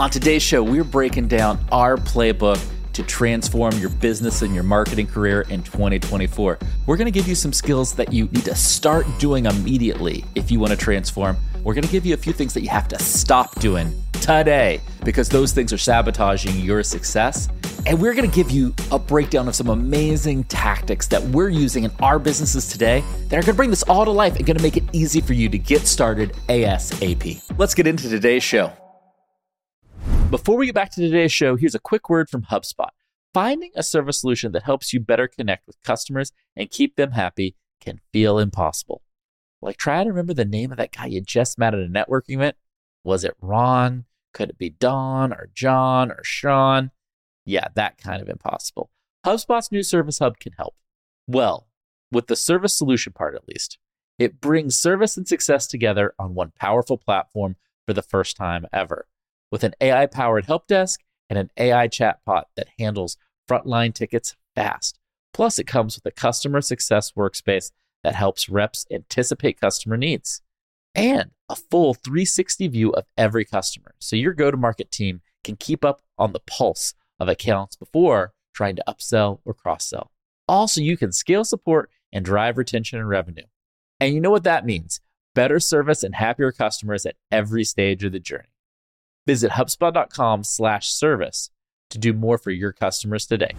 On today's show, we're breaking down our playbook to transform your business and your marketing career in 2024. We're going to give you some skills that you need to start doing immediately if you want to transform. We're going to give you a few things that you have to stop doing today because those things are sabotaging your success. And we're going to give you a breakdown of some amazing tactics that we're using in our businesses today that are going to bring this all to life and going to make it easy for you to get started ASAP. Let's get into today's show. Before we get back to today's show, here's a quick word from HubSpot. Finding a service solution that helps you better connect with customers and keep them happy can feel impossible. Like, try to remember the name of that guy you just met at a networking event. Was it Ron? Could it be Don or John or Sean? Yeah, that kind of impossible. HubSpot's new Service Hub can help. Well, with the service solution part at least. It brings service and success together on one powerful platform for the first time ever with an AI powered help desk and an AI chatbot that handles frontline tickets fast. Plus, it comes with a customer success workspace that helps reps anticipate customer needs and a full 360 view of every customer. So your go to market team can keep up on the pulse of accounts before trying to upsell or cross sell. Also, you can scale support and drive retention and revenue. And you know what that means better service and happier customers at every stage of the journey. Visit HubSpot.com slash service to do more for your customers today.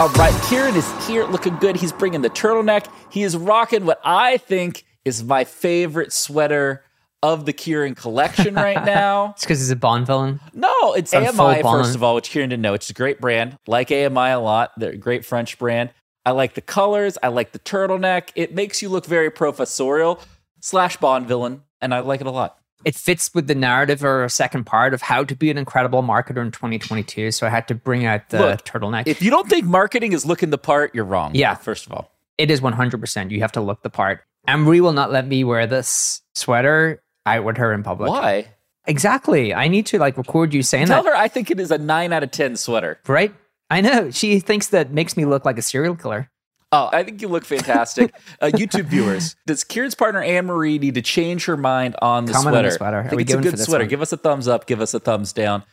All right, Kieran is here looking good. He's bringing the turtleneck. He is rocking what I think is my favorite sweater of the Kieran collection right now. it's because he's a Bond villain. No, it's AMI, first of all, which Kieran didn't know. It's a great brand. Like AMI a lot. They're a great French brand. I like the colors. I like the turtleneck. It makes you look very professorial slash Bond villain, and I like it a lot. It fits with the narrative or second part of how to be an incredible marketer in 2022. So I had to bring out the Look, turtleneck. If you don't think marketing is looking the part, you're wrong. Yeah. First of all. it is 100%. You have to look the part. Emery will not let me wear this sweater out with her in public. Why? Exactly. I need to like record you saying Tell that. her I think it is a nine out of ten sweater. Right? I know. She thinks that makes me look like a serial killer. Oh, I think you look fantastic. uh, YouTube viewers, does Kieran's partner Anne Marie need to change her mind on the Comment on sweater? the sweater. I think it's a good sweater. one? Give us a thumbs up. Give us a thumbs down.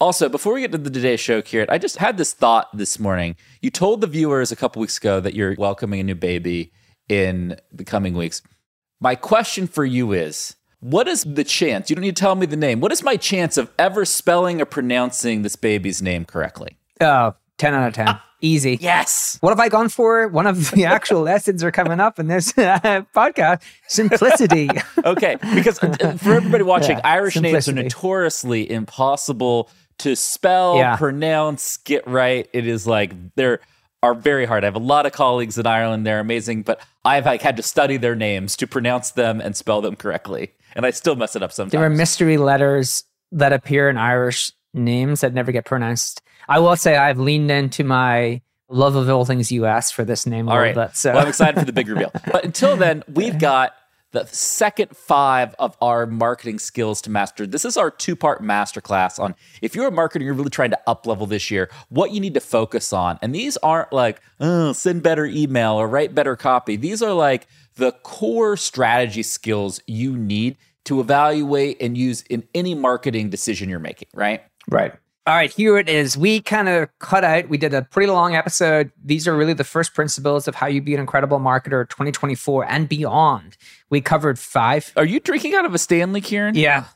Also, before we get to the Today show, Kieran, I just had this thought this morning. You told the viewers a couple weeks ago that you're welcoming a new baby in the coming weeks. My question for you is what is the chance? You don't need to tell me the name. What is my chance of ever spelling or pronouncing this baby's name correctly? Oh, 10 out of 10. Easy. Yes. What have I gone for? One of the actual lessons are coming up in this uh, podcast. Simplicity. okay, because uh, for everybody watching, Yeah, Irish names are notoriously impossible to spell, Yeah. pronounce, get right. It is like they're are very hard. I have a lot of colleagues in Ireland; they're amazing, but I've like had to study their names to pronounce them and spell them correctly, and I still mess it up sometimes. There are mystery letters that appear in Irish names that never get pronounced. I will say I've leaned into my love of all things US for this name All right. bit. So Well, I'm excited for the big reveal. But until then, we've got the second five of our marketing skills to master. This is our two part masterclass on if you're a marketer, you're really trying to up level this year, what you need to focus on. And these aren't like, oh, send better email or write better copy. These are like the core strategy skills you need to evaluate and use in any marketing decision you're making, right? Right. All right, here it is. We kind of cut out, we did a pretty long episode. These are really the first principles of how you be an incredible marketer 2024 and beyond. We covered five. Are you drinking out of a Stanley, Kieran? Yeah.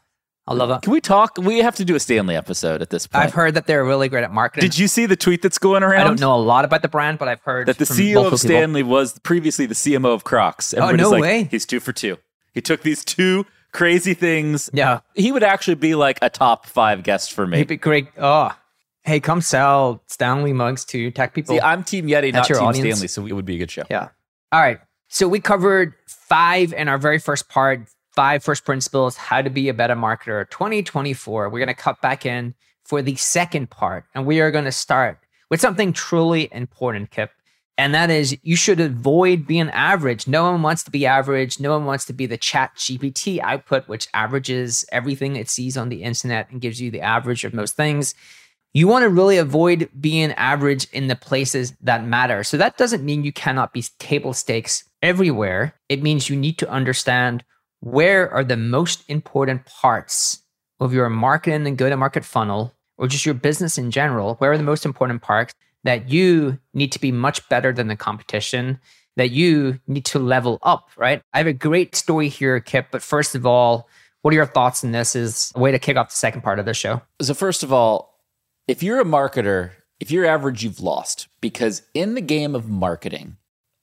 I love it. Can we talk? We have to do a Stanley episode at this point. I've heard that they're really great at marketing. Did you see the tweet that's going around? I don't know a lot about the brand, but I've heard That the CEO of people. Stanley was previously the CMO of Crocs. Oh, Everybody's no like, way. He's two for two. He took these two crazy things. Yeah. He would actually be like a top five guest for me. He'd be great. Oh, hey, come sell Stanley mugs to tech people. See, I'm Team Yeti, not your Team audience? Stanley, so it would be a good show. Yeah. All right. So we covered five in our very first part, five first principles, how to be a better marketer 2024. We're going to cut back in for the second part, and we are going to start with something truly important, Kipp. And that is you should avoid being average. No one wants to be average. No one wants to be the ChatGPT output, which averages everything it sees on the internet and gives you the average of most things. you want to really avoid being average in the places that matter. So that doesn't mean you cannot be table stakes everywhere. It means you need to understand where are the most important parts of your marketing and go to market funnel or just your business in general. Where are the most important parts that you need to be much better than the competition? That you need to level up, right? I have a great story here, Kipp. But first of all, what are your thoughts on this? Is a way to kick off the second part of the show. So, first of all, if you're a marketer, if you're average, you've lost because in the game of marketing,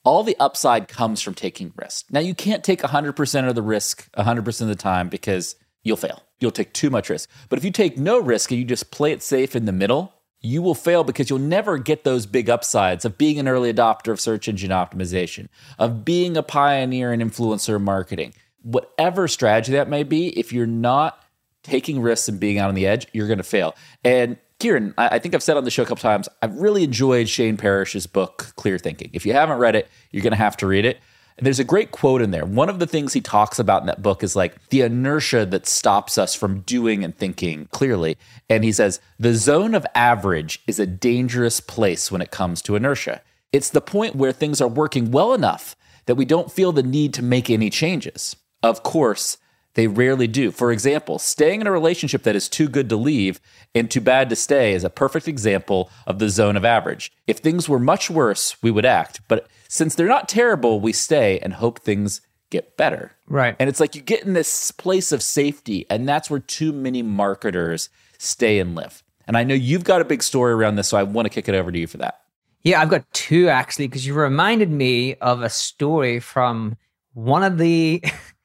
all the upside comes from taking risk. Now, you can't take 100% of the risk 100% of the time because you'll fail. You'll take too much risk. But if you take no risk and you just play it safe in the middle, you will fail because you'll never get those big upsides of being an early adopter of search engine optimization, of being a pioneer in influencer marketing. Whatever strategy that may be, if you're not taking risks and being out on the edge, you're going to fail. And Kieran, I, think I've said on the show a couple times, I've really enjoyed Shane Parrish's book, Clear Thinking. If you haven't read it, you're going to have to read it. And there's a great quote in there. One of the things he talks about in that book is like the inertia that stops us from doing and thinking clearly. And he says, the zone of average is a dangerous place when it comes to inertia. It's the point where things are working well enough that we don't feel the need to make any changes. Of course, they rarely do. For example, staying in a relationship that is too good to leave and too bad to stay is a perfect example of the zone of average. If things were much worse, we would act. But since they're not terrible, we stay and hope things get better. Right. And it's like you get in this place of safety, and that's where too many marketers stay and live. And I know you've got a big story around this, so I want to kick it over to you for that. Yeah, I've got two actually, because you reminded me of a story from one of the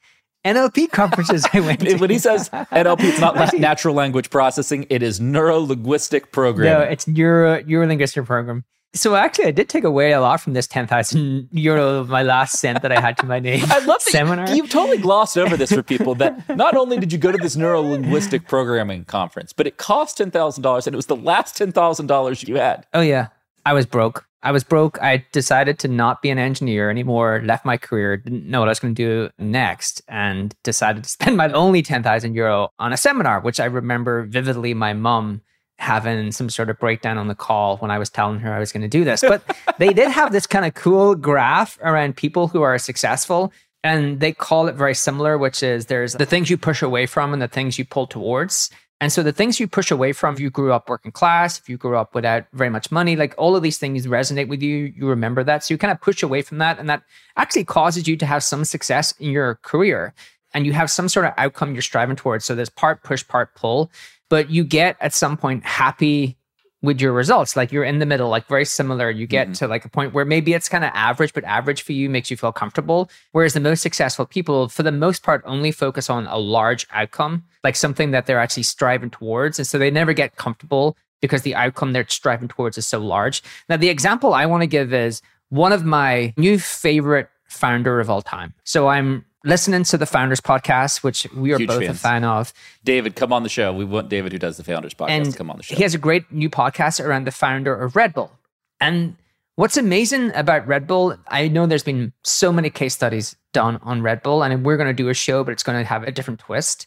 NLP conferences I went to. when he says NLP, it's not natural language processing; it is neuro linguistic programming. No, it's neuro neuro linguistic program. So actually, I did take away a lot from this ten thousand euro, my last cent that I had to my name. I love that seminar. You, you totally glossed over this for people. That not only did you go to this neuro linguistic programming conference, but it cost ten thousand dollars, and it was the last ten thousand dollars you had. Oh yeah, I was broke. I was broke. I decided to not be an engineer anymore, left my career, didn't know what I was going to do next, and decided to spend my only 10,000 euro on a seminar, which I remember vividly my mom having some sort of breakdown on the call when I was telling her I was going to do this. But they did have this kind of cool graph around people who are successful. And they call it very similar, which is there's the things you push away from and the things you pull towards. And so the things you push away from, if you grew up working class, if you grew up without very much money, like all of these things resonate with you, you remember that. So you kind of push away from that. And that actually causes you to have some success in your career. And you have some sort of outcome you're striving towards. So there's part push, part pull, but you get at some point happy with your results. Like you're in the middle, like very similar. You get mm-hmm. to like a point where maybe it's kind of average, but average for you makes you feel comfortable. Whereas the most successful people, for the most part, only focus on a large outcome, like something that they're actually striving towards. And so they never get comfortable because the outcome they're striving towards is so large. Now, the example I want to give is one of my new favorite founder of all time. So I'm listening to the Founders podcast, which we are Huge both fans. a fan of. David, come on the show. We want David, who does the Founders podcast, and to come on the show. He has a great new podcast around the founder of Red Bull. And what's amazing about Red Bull, I know there's been so many case studies done on Red Bull, and we're going to do a show, but it's going to have a different twist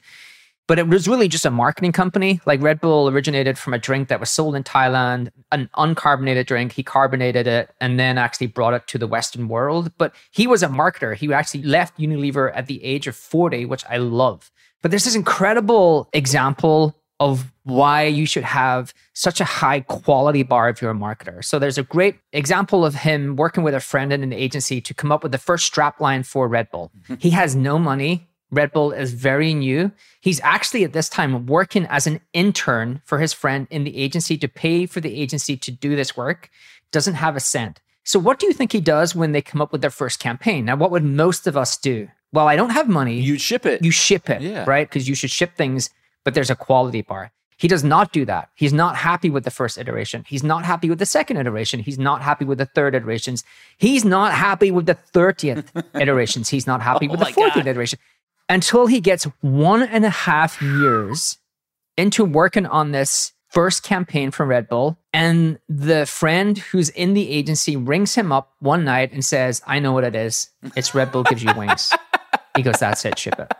but it was really just a marketing company. Like Red Bull originated from a drink that was sold in Thailand, an uncarbonated drink. He carbonated it and then actually brought it to the Western world. But he was a marketer. He actually left Unilever at the age of 40, which I love. But there's this incredible example of why you should have such a high quality bar if you're a marketer. So there's a great example of him working with a friend in an agency to come up with the first strapline for Red Bull. he has no money. Red Bull is very new. He's actually at this time working as an intern for his friend in the agency to pay for the agency to do this work, doesn't have a cent. So, what do you think he does when they come up with their first campaign? Now, what would most of us do? Well, I don't have money. You ship it. You ship it, yeah. right? Because you should ship things, but there's a quality bar. He does not do that. He's not happy with the first iteration. He's not happy with the second iteration. He's not happy with the third iterations. He's not happy with the 30th iterations. He's not happy oh with the 40th God. iteration until he gets one and a half years into working on this first campaign from Red Bull. And the friend who's in the agency rings him up one night and says, I know what it is. It's Red Bull gives you wings. he goes, That's it, ship it.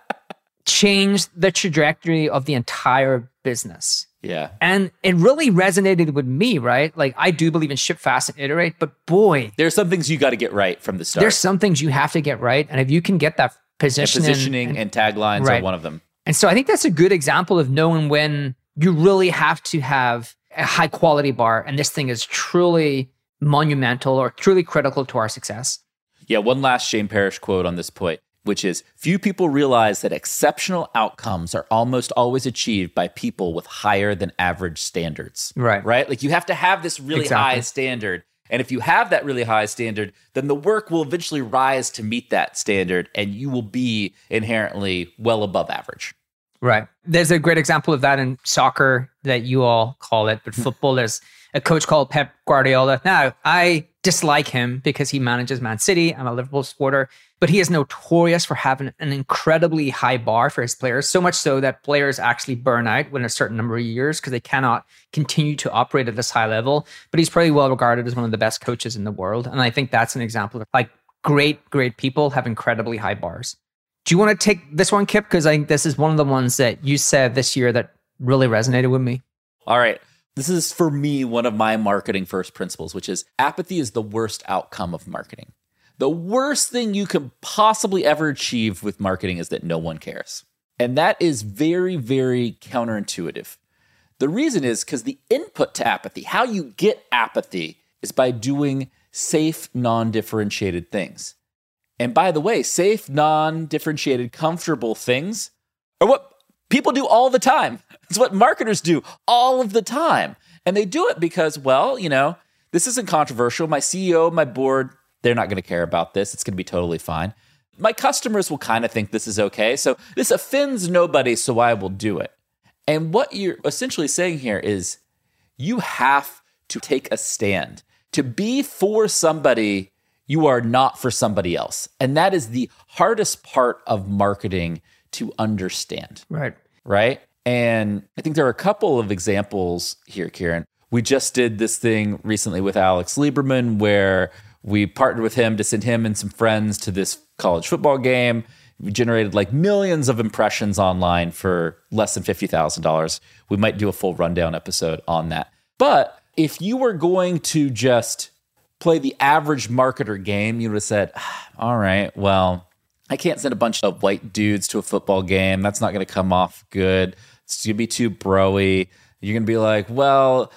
Changed the trajectory of the entire business. Yeah. And it really resonated with me, right? Like I do believe in ship fast and iterate, but boy, There's some things you got to get right from the start. there's some things you have to get right. And if you can get that And position positioning and, taglines Right. are one of them. And so I think that's a good example of knowing when you really have to have a high quality bar and this thing is truly monumental or truly critical to our success. Yeah, one last Shane Parrish quote on this point, which is Few people realize that exceptional outcomes are almost always achieved by people with higher than average standards. Right. Right? Like you have to have this really Exactly. high standard. And if you have that really high standard, then the work will eventually rise to meet that standard and you will be inherently well above average. Right. There's a great example of that in soccer that you all call it, but hmm. football, there's a coach called Pep Guardiola. Now, I dislike him because he manages Man City. I'm a Liverpool supporter, but he is notorious for having an incredibly high bar for his players, so much so that players actually burn out within a certain number of years because they cannot continue to operate at this high level. But he's probably well regarded as one of the best coaches in the world. And I think that's an example of like great, great people have incredibly high bars. Do you want to take this one, Kipp? Because I think this is one of the ones that you said this year that really resonated with me. All right. This is for me one of my marketing first principles, which is apathy is the worst outcome of marketing. The worst thing you can possibly ever achieve with marketing is that no one cares. And that is very, very counterintuitive. The reason is because the input to apathy, how you get apathy, is by doing safe, non differentiated things. And by the way, safe, non differentiated, comfortable things are what people do all the time. It's what marketers do all of the time. And they do it because, well, you know, this isn't controversial. My CEO, my board, they're not going to care about this. It's going to be totally fine. My customers will kind of think this is okay. So this offends nobody, so I will do it. And what you're essentially saying here is you have to take a stand. To be for somebody, you are not for somebody else. And that is the hardest part of marketing to understand Right. right? And I think there are a couple of examples here, Kieran. We just did this thing recently with Alex Lieberman where we partnered with him to send him and some friends to this college football game. We generated like millions of impressions online for less than $50,000. We might do a full rundown episode on that. But if you were going to just play the average marketer game, you would have said, "Ah, all right, well, I can't send a bunch of white dudes to a football game. That's not going to come off good. It's going to be too broy. You're going to be like, well,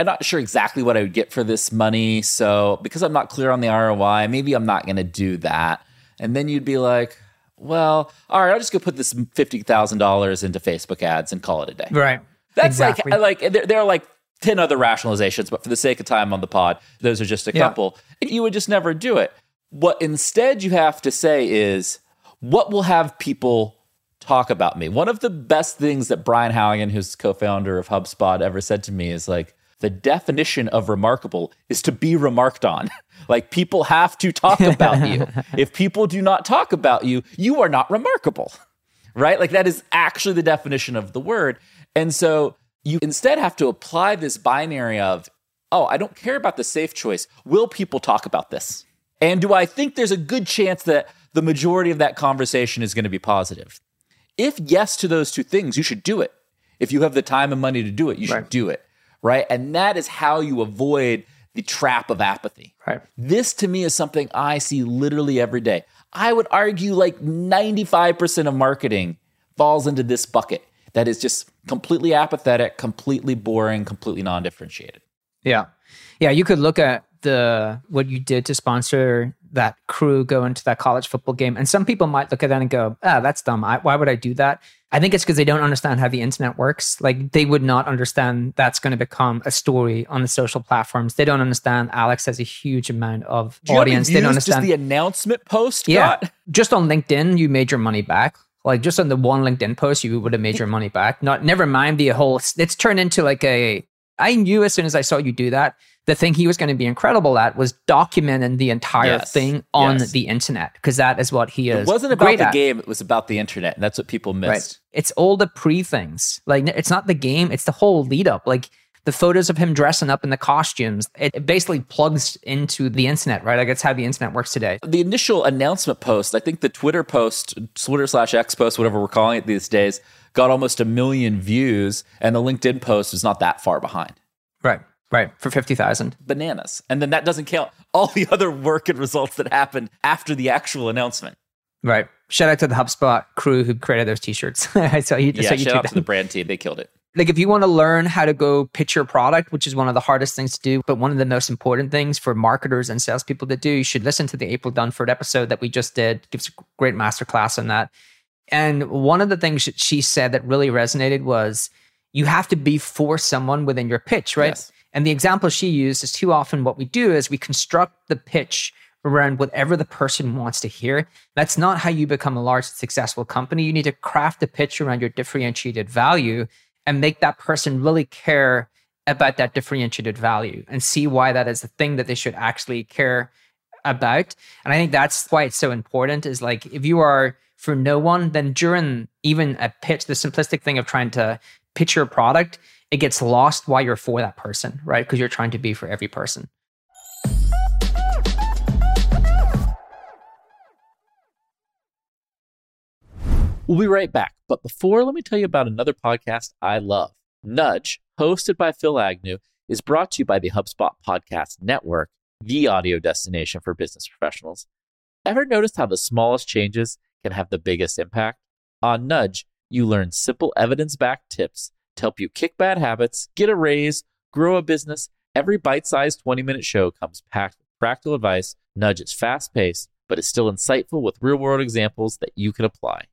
I'm not sure exactly what I would get for this money. So, because I'm not clear on the ROI, maybe I'm not going to do that. And then you'd be like, well, all right, I'll just go put this $50,000 into Facebook ads and call it a day. Right. That's exactly. like like there, there are like ten other rationalizations, but for the sake of time on the pod, those are just a Yeah. couple. You would just never do it. What instead you have to say is, what will have people talk about me? One of the best things that Brian Halligan, who's co-founder of HubSpot, ever said to me is like the definition of remarkable is to be remarked on. like people have to talk about you. If people do not talk about you, you are not remarkable right? Like that is actually the definition of the word. And so you instead have to apply this binary of, oh, I don't care about the safe choice. Will people talk about this? And do I think there's a good chance that the majority of that conversation is going to be positive? If yes to those two things, you should do it. If you have the time and money to do it, you should do it. Right. And that is how you avoid the trap of apathy. Right. This to me is something I see literally every day. I would argue like 95% of marketing falls into this bucket that is just completely apathetic, completely boring, completely non differentiated. Yeah. Yeah. You could look at the what you did to sponsor that crew go into that college football game. And some people might look at that and go, ah, that's dumb. I, why would I do that? I think it's because they don't understand how the internet works. Like they would not understand that's going to become a story on the social platforms. They don't understand Alex has a huge amount of Do you know how many audience. They don't understand. Just the announcement post Yeah. got? Just on LinkedIn, you made your money back. Like just on the one LinkedIn post, you would have made your money back. Not never mind the whole it's turned into like a I knew as soon as I saw you do that, the thing he was going to be incredible at was documenting the entire Yes. thing on Yes. the internet. Because that is what he is. It wasn't about the at. game, it was about the internet. And that's what people missed. Right. It's all the pre things. Like it's not the game, it's the whole lead up. Like the photos of him dressing up in the costumes, it, basically plugs into the internet, right? Like that's how the internet works today. The initial announcement post, I think the Twitter post, Twitter slash X post, whatever we're calling it these days, got almost a million views, and the LinkedIn post is not that far behind. Right. Right, for 50,000. Bananas. And then that doesn't count all the other work and results that happened after the actual announcement. Right. Shout out to the HubSpot crew who created those t-shirts. I saw you, yeah, saw you shout out to the brand team. They killed it. Like if you want to learn how to go pitch your product, which is one of the hardest things to do, but one of the most important things for marketers and salespeople to do, you should listen to the April Dunford episode that we just did. Gives a great masterclass on that. And one of the things that she said that really resonated was you have to be for someone within your pitch, right? Yes. And the example she used is too often what we do is we construct the pitch around whatever the person wants to hear. That's not how you become a large successful company. You need to craft a pitch around your differentiated value and make that person really care about that differentiated value and see why that is the thing that they should actually care about. And I think that's why it's so important is like if you are for no one, then during even a pitch, the simplistic thing of trying to pitch your product, it gets lost while you're for that person, right? Because you're trying to be for every person. We'll be right back. But before, let me tell you about another podcast I love. Nudge, hosted by Phil Agnew, is brought to you by the HubSpot Podcast Network, the audio destination for business professionals. Ever noticed how the smallest changes can have the biggest impact? On Nudge, you learn simple evidence backed tips to help you kick bad habits, get a raise, grow a business. Every bite sized 20 minute show comes packed with practical advice. Nudge is fast paced, but is still insightful with real world examples that you can apply.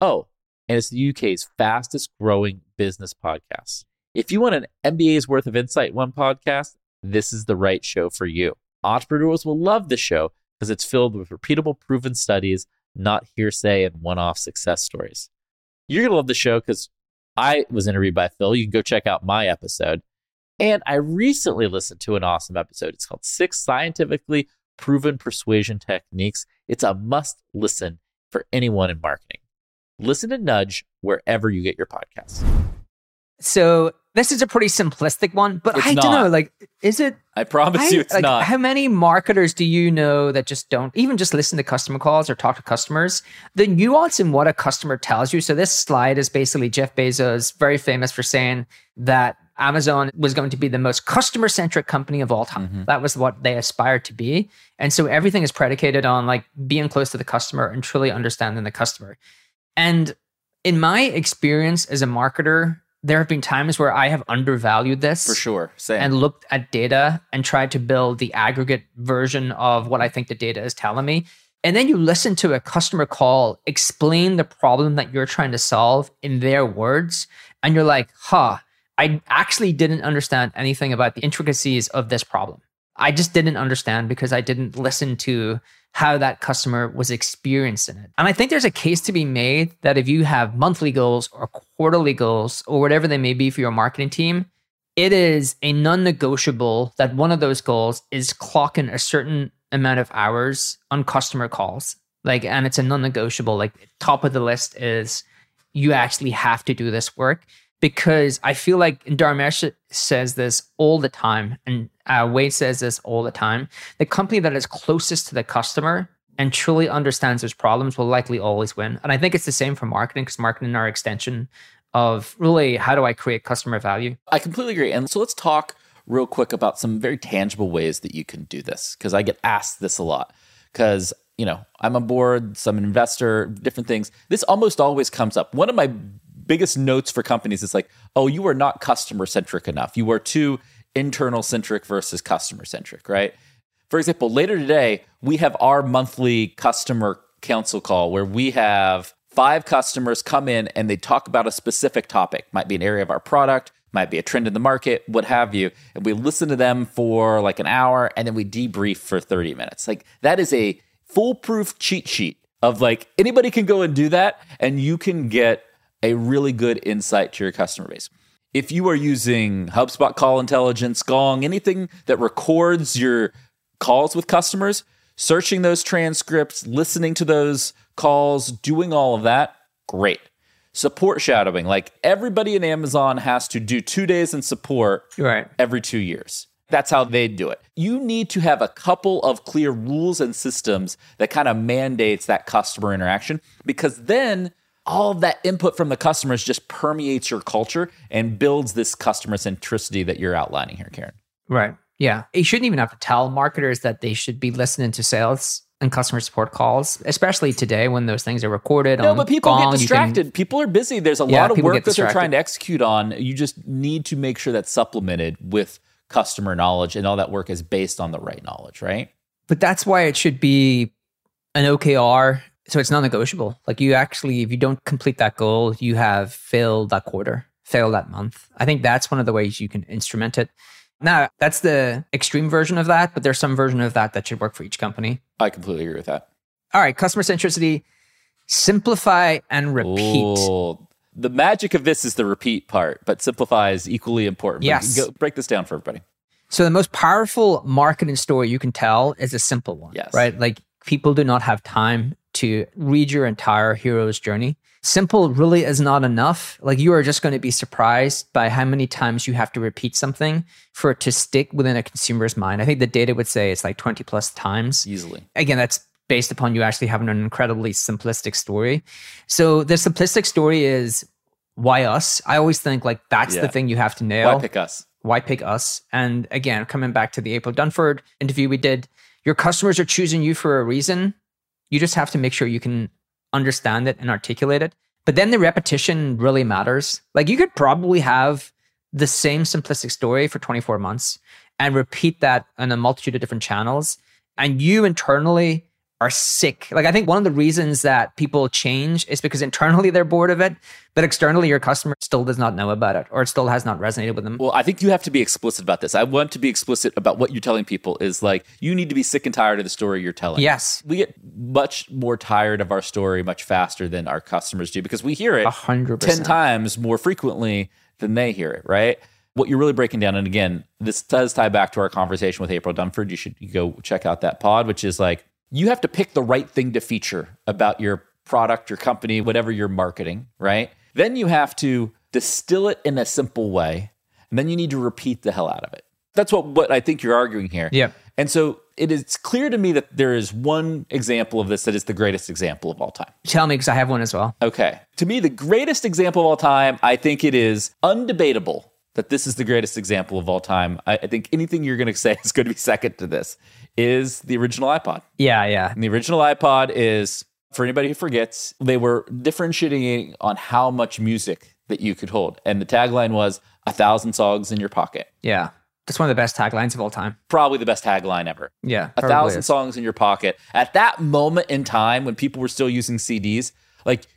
Oh, and it's the UK's fastest growing business podcast. If you want an MBA's worth of insight one podcast, this is the right show for you. Entrepreneurs will love this show because it's filled with repeatable, proven studies, not hearsay and one off success stories. You're going to love the show because I was interviewed by Phil. You can go check out my episode. And I recently listened to an awesome episode. It's called Six Scientifically Proven Persuasion Techniques. It's a must listen for anyone in marketing. Listen to Nudge wherever you get your podcasts. So this is a pretty simplistic one, but It's I don't know. Like, is it? I promise I- you it's like, not. How many marketers do you know that just don't even just listen to customer calls or talk to customers? The nuance in what a customer tells you. So this slide is basically Jeff Bezos, very famous for saying that Amazon was going to be the most customer centric company of all time. Mhm. That was what they aspired to be. And so everything is predicated on like being close to the customer and truly understanding the customer. And in my experience as a marketer, there have been times where I have undervalued this For sure. Same. and looked at data and tried to build the aggregate version of what I think the data is telling me. And then you listen to a customer call, explain the problem that you're trying to solve in their words, and you're like, huh, I actually didn't understand anything about the intricacies of this problem. I just didn't understand because I didn't listen to how that customer was experiencing it. And I think there's a case to be made that if you have monthly goals or quarterly goals or whatever they may be for your marketing team, it is a non negotiable that one of those goals is clocking a certain amount of hours on customer calls. Like, and it's a non negotiable. Like, top of the list is you actually have to do this work because I feel like Dharmesh says this all the time, and uh, Wade says this all the time. The company that is closest to the customer and truly understands those problems will likely always win. And I think it's the same for marketing because marketing are extension of really how do I create customer value. I completely agree. And so let's talk real quick about some very tangible ways that you can do this because I get asked this a lot. Because, you know, I'm on board, some investor, different things. This almost always comes up. One of my biggest notes for companies is like, oh, you are not customer centric enough. You are too internal centric versus customer centric, right? For example, later today, we have our monthly customer council call where we have five customers come in and they talk about a specific topic. Might be an area of our product, might be a trend in the market, what have you. And we listen to them for like an hour and then we debrief for 30 minutes. Like that is a foolproof cheat sheet of like anybody can go and do that and you can get a really good insight to your customer base. If you are using HubSpot Call Intelligence, Gong, anything that records your calls with customers, searching those transcripts, listening to those calls, doing all of that, great. support shadowing. Like everybody in Amazon has to do two days in support Right. every two years. That's how they do it. You need to have a couple of clear rules and systems that kind of mandates that customer interaction because then all of that input from the customers just permeates your culture and builds this customer centricity that you're outlining here, Kieran. Right. Yeah. You shouldn't even have to tell marketers that they should be listening to sales and customer support calls, especially today when those things are recorded. No, but people get you can- distracted. people are busy. There's a Yeah, lot of work that they're trying to execute on. You just need to make sure that's supplemented with customer knowledge and all that work is based on the right knowledge, right? But that's why it should be an OKR. So it's non negotiable. Like you actually, if you don't complete that goal, you have failed that quarter, failed that month. I think that's one of the ways you can instrument it. Now, that's the extreme version of that, but there's some version of that that should work for each company. I completely agree with that. All right, customer centricity, simplify and repeat. Ooh, the magic of this is the repeat part, but simplify is equally important. Yes. go- break this down for everybody. So the most powerful marketing story you can tell is a simple one, Yes. right? Like people do not have time to read your entire hero's journey. Simple really is not enough. Like you are just going to be surprised by how many times you have to repeat something for it to stick within a consumer's mind. I think the data would say it's like 20 plus times Easily. again, that's based upon you actually having an incredibly simplistic story. So the simplistic story is why us? I always think like that's Yeah. the thing you have to nail. Why pick us? Why pick us? And again, coming back to the April Dunford interview we did, your customers are choosing you for a reason. You just have to make sure you can understand it and articulate it. But then the repetition really matters. Like you could probably have the same simplistic story for 24 months and repeat that on a multitude of different channels. And you internally are sick. Like I think one of the reasons that people change is because internally they're bored of it, but externally your customer still does not know about it or it still has not resonated with them. Well, I think you have to be explicit about this. I want to be explicit about what you're telling people is like you need to be sick and tired of the story you're telling. Yes. We get much more tired of our story much faster than our customers do because we hear it A hundred 10 times more frequently than they hear it, right? What you're really breaking down, and again, this does tie back to our conversation with April Dunford. You should go check out that pod, which is like you have to pick the right thing to feature about your product, your company, whatever you're marketing, right? Then you have to distill it in a simple way, and then you need to repeat the hell out of it. That's what, what I think you're arguing here. Yep. And so it is clear to me that there is one example of this that is the greatest example of all time. Tell me because I have one as well. Okay. To me, the greatest example of all time, I think it is undebatable that this is the greatest example of all time. I, I think anything you're going to say is going to be second to this, is the original iPod. Yeah, yeah. And the original iPod is, for anybody who forgets, they were differentiating on how much music that you could hold. And the tagline was a thousand songs in your pocket. Yeah. That's one of the best taglines of all time. Probably the best tagline ever. Yeah. a thousand is. songs in your pocket. At that moment in time when people were still using CDs, like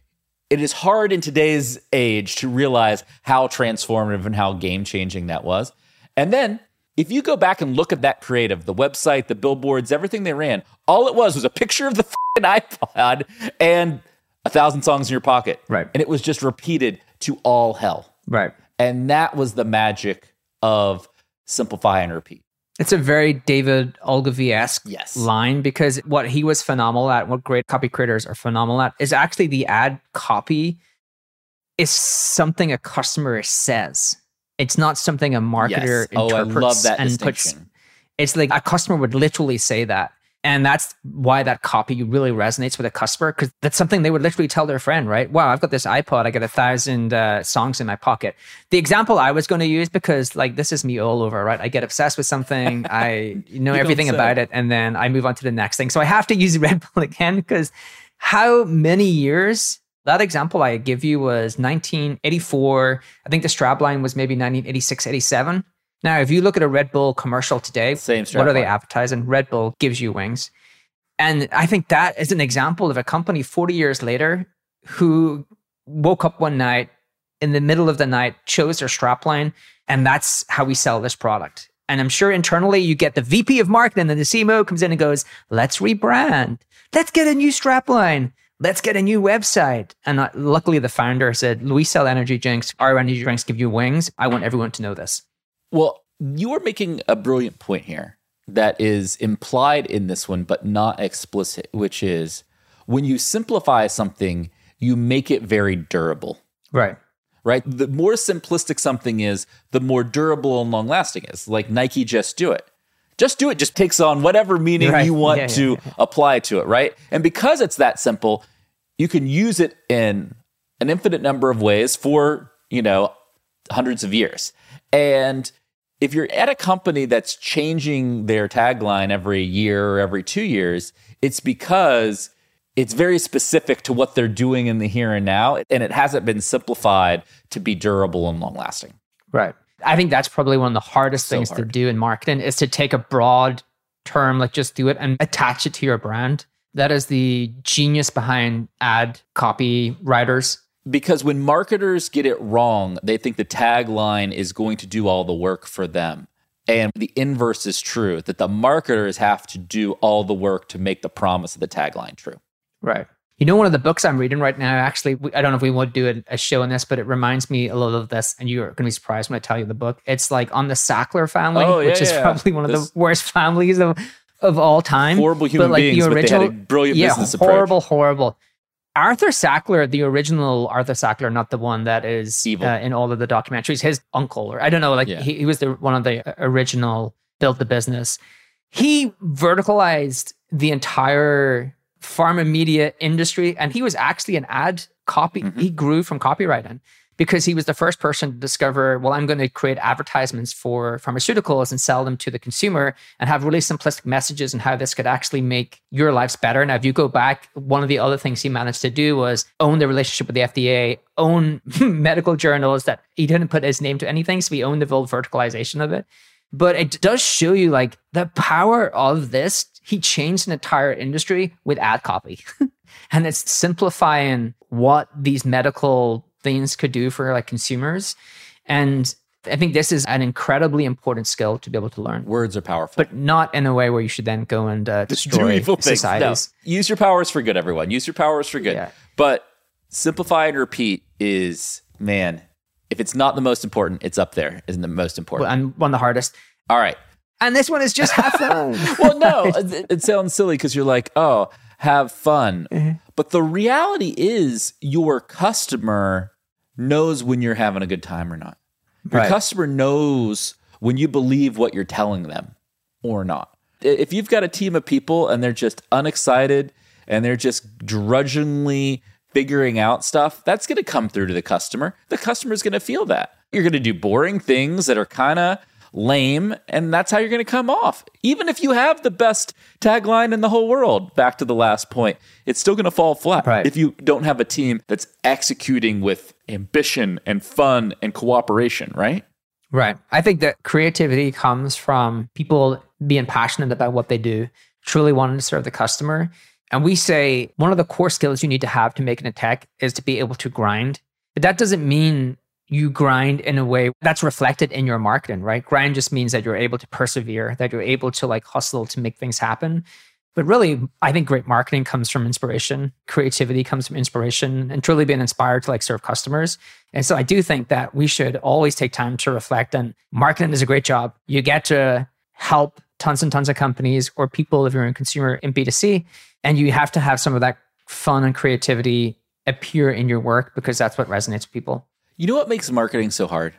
it is hard in today's age to realize how transformative and how game changing that was. And then if you go back and look at that creative, the website, the billboards, everything they ran, all it was was a picture of the fing iPod and a thousand songs in your pocket. Right. And it was just repeated to all hell. Right. And that was the magic of simplify and repeat. It's a very David Ogilvy esque Yes. line because what he was phenomenal at, what great copy creators are phenomenal at, is actually the ad copy is something a customer says. It's not something a marketer Yes. Oh, I interprets love that and distinction. puts. It's like a customer would literally say that. And that's why that copy really resonates with a customer because that's something they would literally tell their friend, right? Wow, I've got this iPod. I got a thousand uh, songs in my pocket. The example I was going to use because like this is me all over, right? I get obsessed with something, I know everything about it, and then I move on to the next thing. So I have to use Red Bull again because how many years? That example I give you was 1984. I think the strapline was maybe 1986, 87. Now, if you look at a Red Bull commercial today, Same what are they advertising? Red Bull gives you wings. And I think that is an example of a company 40 years later who woke up one night in the middle of the night, chose their strapline, and that's how we sell this product. And I'm sure internally you get the VP of marketing and then the CMO comes in and goes, let's rebrand. Let's get a new strapline. Let's get a new website. And uh, luckily the founder said, we sell energy drinks. Our energy drinks give you wings. I want everyone to know this. Well, you are making a brilliant point here that is implied in this one, but not explicit, which is when you simplify something, you make it very durable. Right. Right. The more simplistic something is, the more durable and long lasting is. Like Nike, just do it. Just do it just takes on whatever meaning Right. you want Yeah, yeah, to yeah. apply to it. Right. And because it's that simple, you can use it in an infinite number of ways for, you know, hundreds of years. And if you're at a company that's changing their tagline every year or every two years, it's because it's very specific to what they're doing in the here and now, and it hasn't been simplified to be durable and long lasting. Right. I think that's probably one of the hardest So things to do in marketing is to take a broad term, like just do it and attach it to your brand. That is the genius behind ad copy writers. Because when marketers get it wrong, they think the tagline is going to do all the work for them. And the inverse is true that the marketers have to do all the work to make the promise of the tagline true. Right. You know, one of the books I'm reading right now, actually, I don't know if we would do a, a show on this, but it reminds me a little of this, and you're going to be surprised when I tell you the book. It's like on the Sackler family, Oh, yeah, which is yeah. probably one of This- the worst families of, of all time. Horrible human beings, but they had a brilliant yeah, business approach. horrible, horrible. Arthur Sackler, the original Arthur Sackler, not the one that is Evil. Uh, in all of the documentaries, his uncle, or I don't know, like Yeah. he, he was the one of the original built the business. He verticalized the entire pharma media industry, and he was actually an ad copy. Mm-hmm. He grew from copywriting because he was the first person to discover, well, I'm going to create advertisements for pharmaceuticals and sell them to the consumer and have really simplistic messages and how this could actually make your lives better. Now, if you go back, one of the other things he managed to do was own the relationship with the FDA, own medical journals that he didn't put his name to anything. So he owned the full verticalization of it. But it does show you like the power of this. He changed an entire industry with ad copy. and it's simplifying what these medical things could do for like consumers. And I think this is an incredibly important skill to be able to learn, Words are powerful. but not in a way where you should then go and uh, destroy evil things. No. societies. Use your powers for good, everyone. Use your powers for good. Yeah. But simplify and repeat is, man, if it's not the most important, it's up there, isn't the most important. And one of the hardest. All right. And this one is just have fun. Well, no, it, it sounds silly because you're like, oh, have fun. Mm-hmm. But the reality is, your customer knows when you're having a good time or not. Your Right. customer knows when you believe what you're telling them or not. If you've got a team of people and they're just unexcited and they're just drudgingly figuring out stuff, that's going to come through to the customer. The customer's going to feel that. You're going to do boring things that are kind of lame, and that's how you're going to come off. Even if you have the best tagline in the whole world, back to the last point, it's still going to fall flat Right. if you don't have a team that's executing with ambition and fun and cooperation, right? Right. I think that creativity comes from people being passionate about what they do, truly wanting to serve the customer. And we say one of the core skills you need to have to make an attack is to be able to grind. But that doesn't mean you grind in a way that's reflected in your marketing, right? Grind just means that you're able to persevere, that you're able to like hustle to make things happen. But really, I think great marketing comes from inspiration. Creativity comes from inspiration and truly being inspired to like serve customers. And so I do think that we should always take time to reflect. And marketing is a great job. You get to help tons and tons of companies or people if you're in consumer in B2C. And you have to have some of that fun and creativity appear in your work because that's what resonates with people. You know what makes marketing so hard?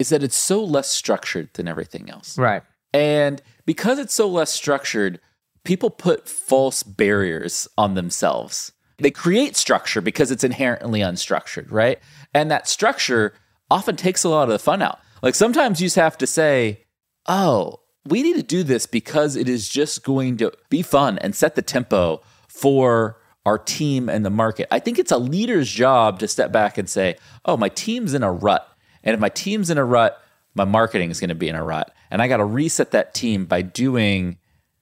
Is that it's so less structured than everything else. Right. And because it's so less structured, people put false barriers on themselves. They create structure because it's inherently unstructured, right? And that structure often takes a lot of the fun out. Like sometimes you just have to say, oh, we need to do this because it is just going to be fun and set the tempo for our team and the market. I think it's a leader's job to step back and say, oh, my team's in a rut. And if my team's in a rut, my marketing is going to be in a rut. And I got to reset that team by doing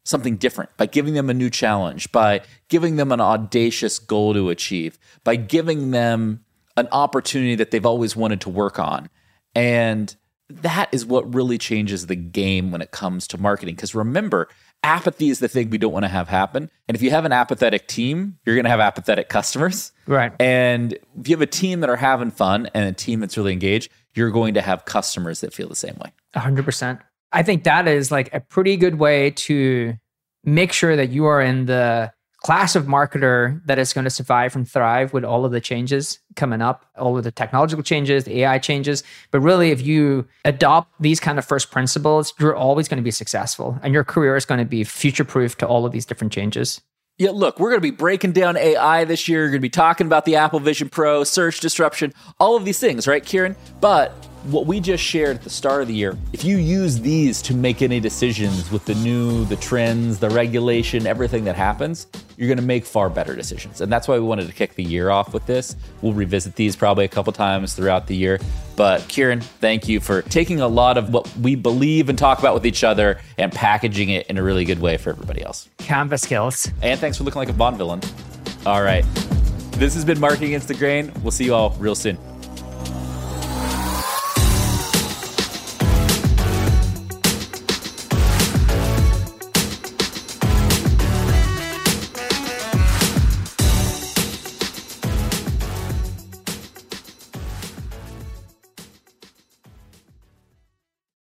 something different, by giving them a new challenge, by giving them an audacious goal to achieve, by giving them an opportunity that they've always wanted to work on. And that is what really changes the game when it comes to marketing. Because remember, apathy is the thing we don't want to have happen. And if you have an apathetic team, you're going to have apathetic customers. Right. And if you have a team that are having fun and a team that's really engaged, you're going to have customers that feel the same way. 100%. I think that is like a pretty good way to make sure that you are in the class of marketer that is going to survive and thrive with all of the changes coming up, all of the technological changes, the AI changes. But really, if you adopt these kind of first principles, you're always going to be successful and your career is going to be future proof to all of these different changes. Yeah, look, we're going to be breaking down AI this year. We're going to be talking about the Apple Vision Pro, search disruption, all of these things, right, Kieran? But what we just shared at the start of the year, if you use these to make any decisions with the new, the trends, the regulation, everything that happens, you're going to make far better decisions. And that's why we wanted to kick the year off with this. We'll revisit these probably a couple times throughout the year. But Kieran, thank you for taking a lot of what we believe and talk about with each other and packaging it in a really good way for everybody else. Canvas skills. And thanks for looking like a Bond villain. All right. This has been Marketing Against the Grain. We'll see you all real soon.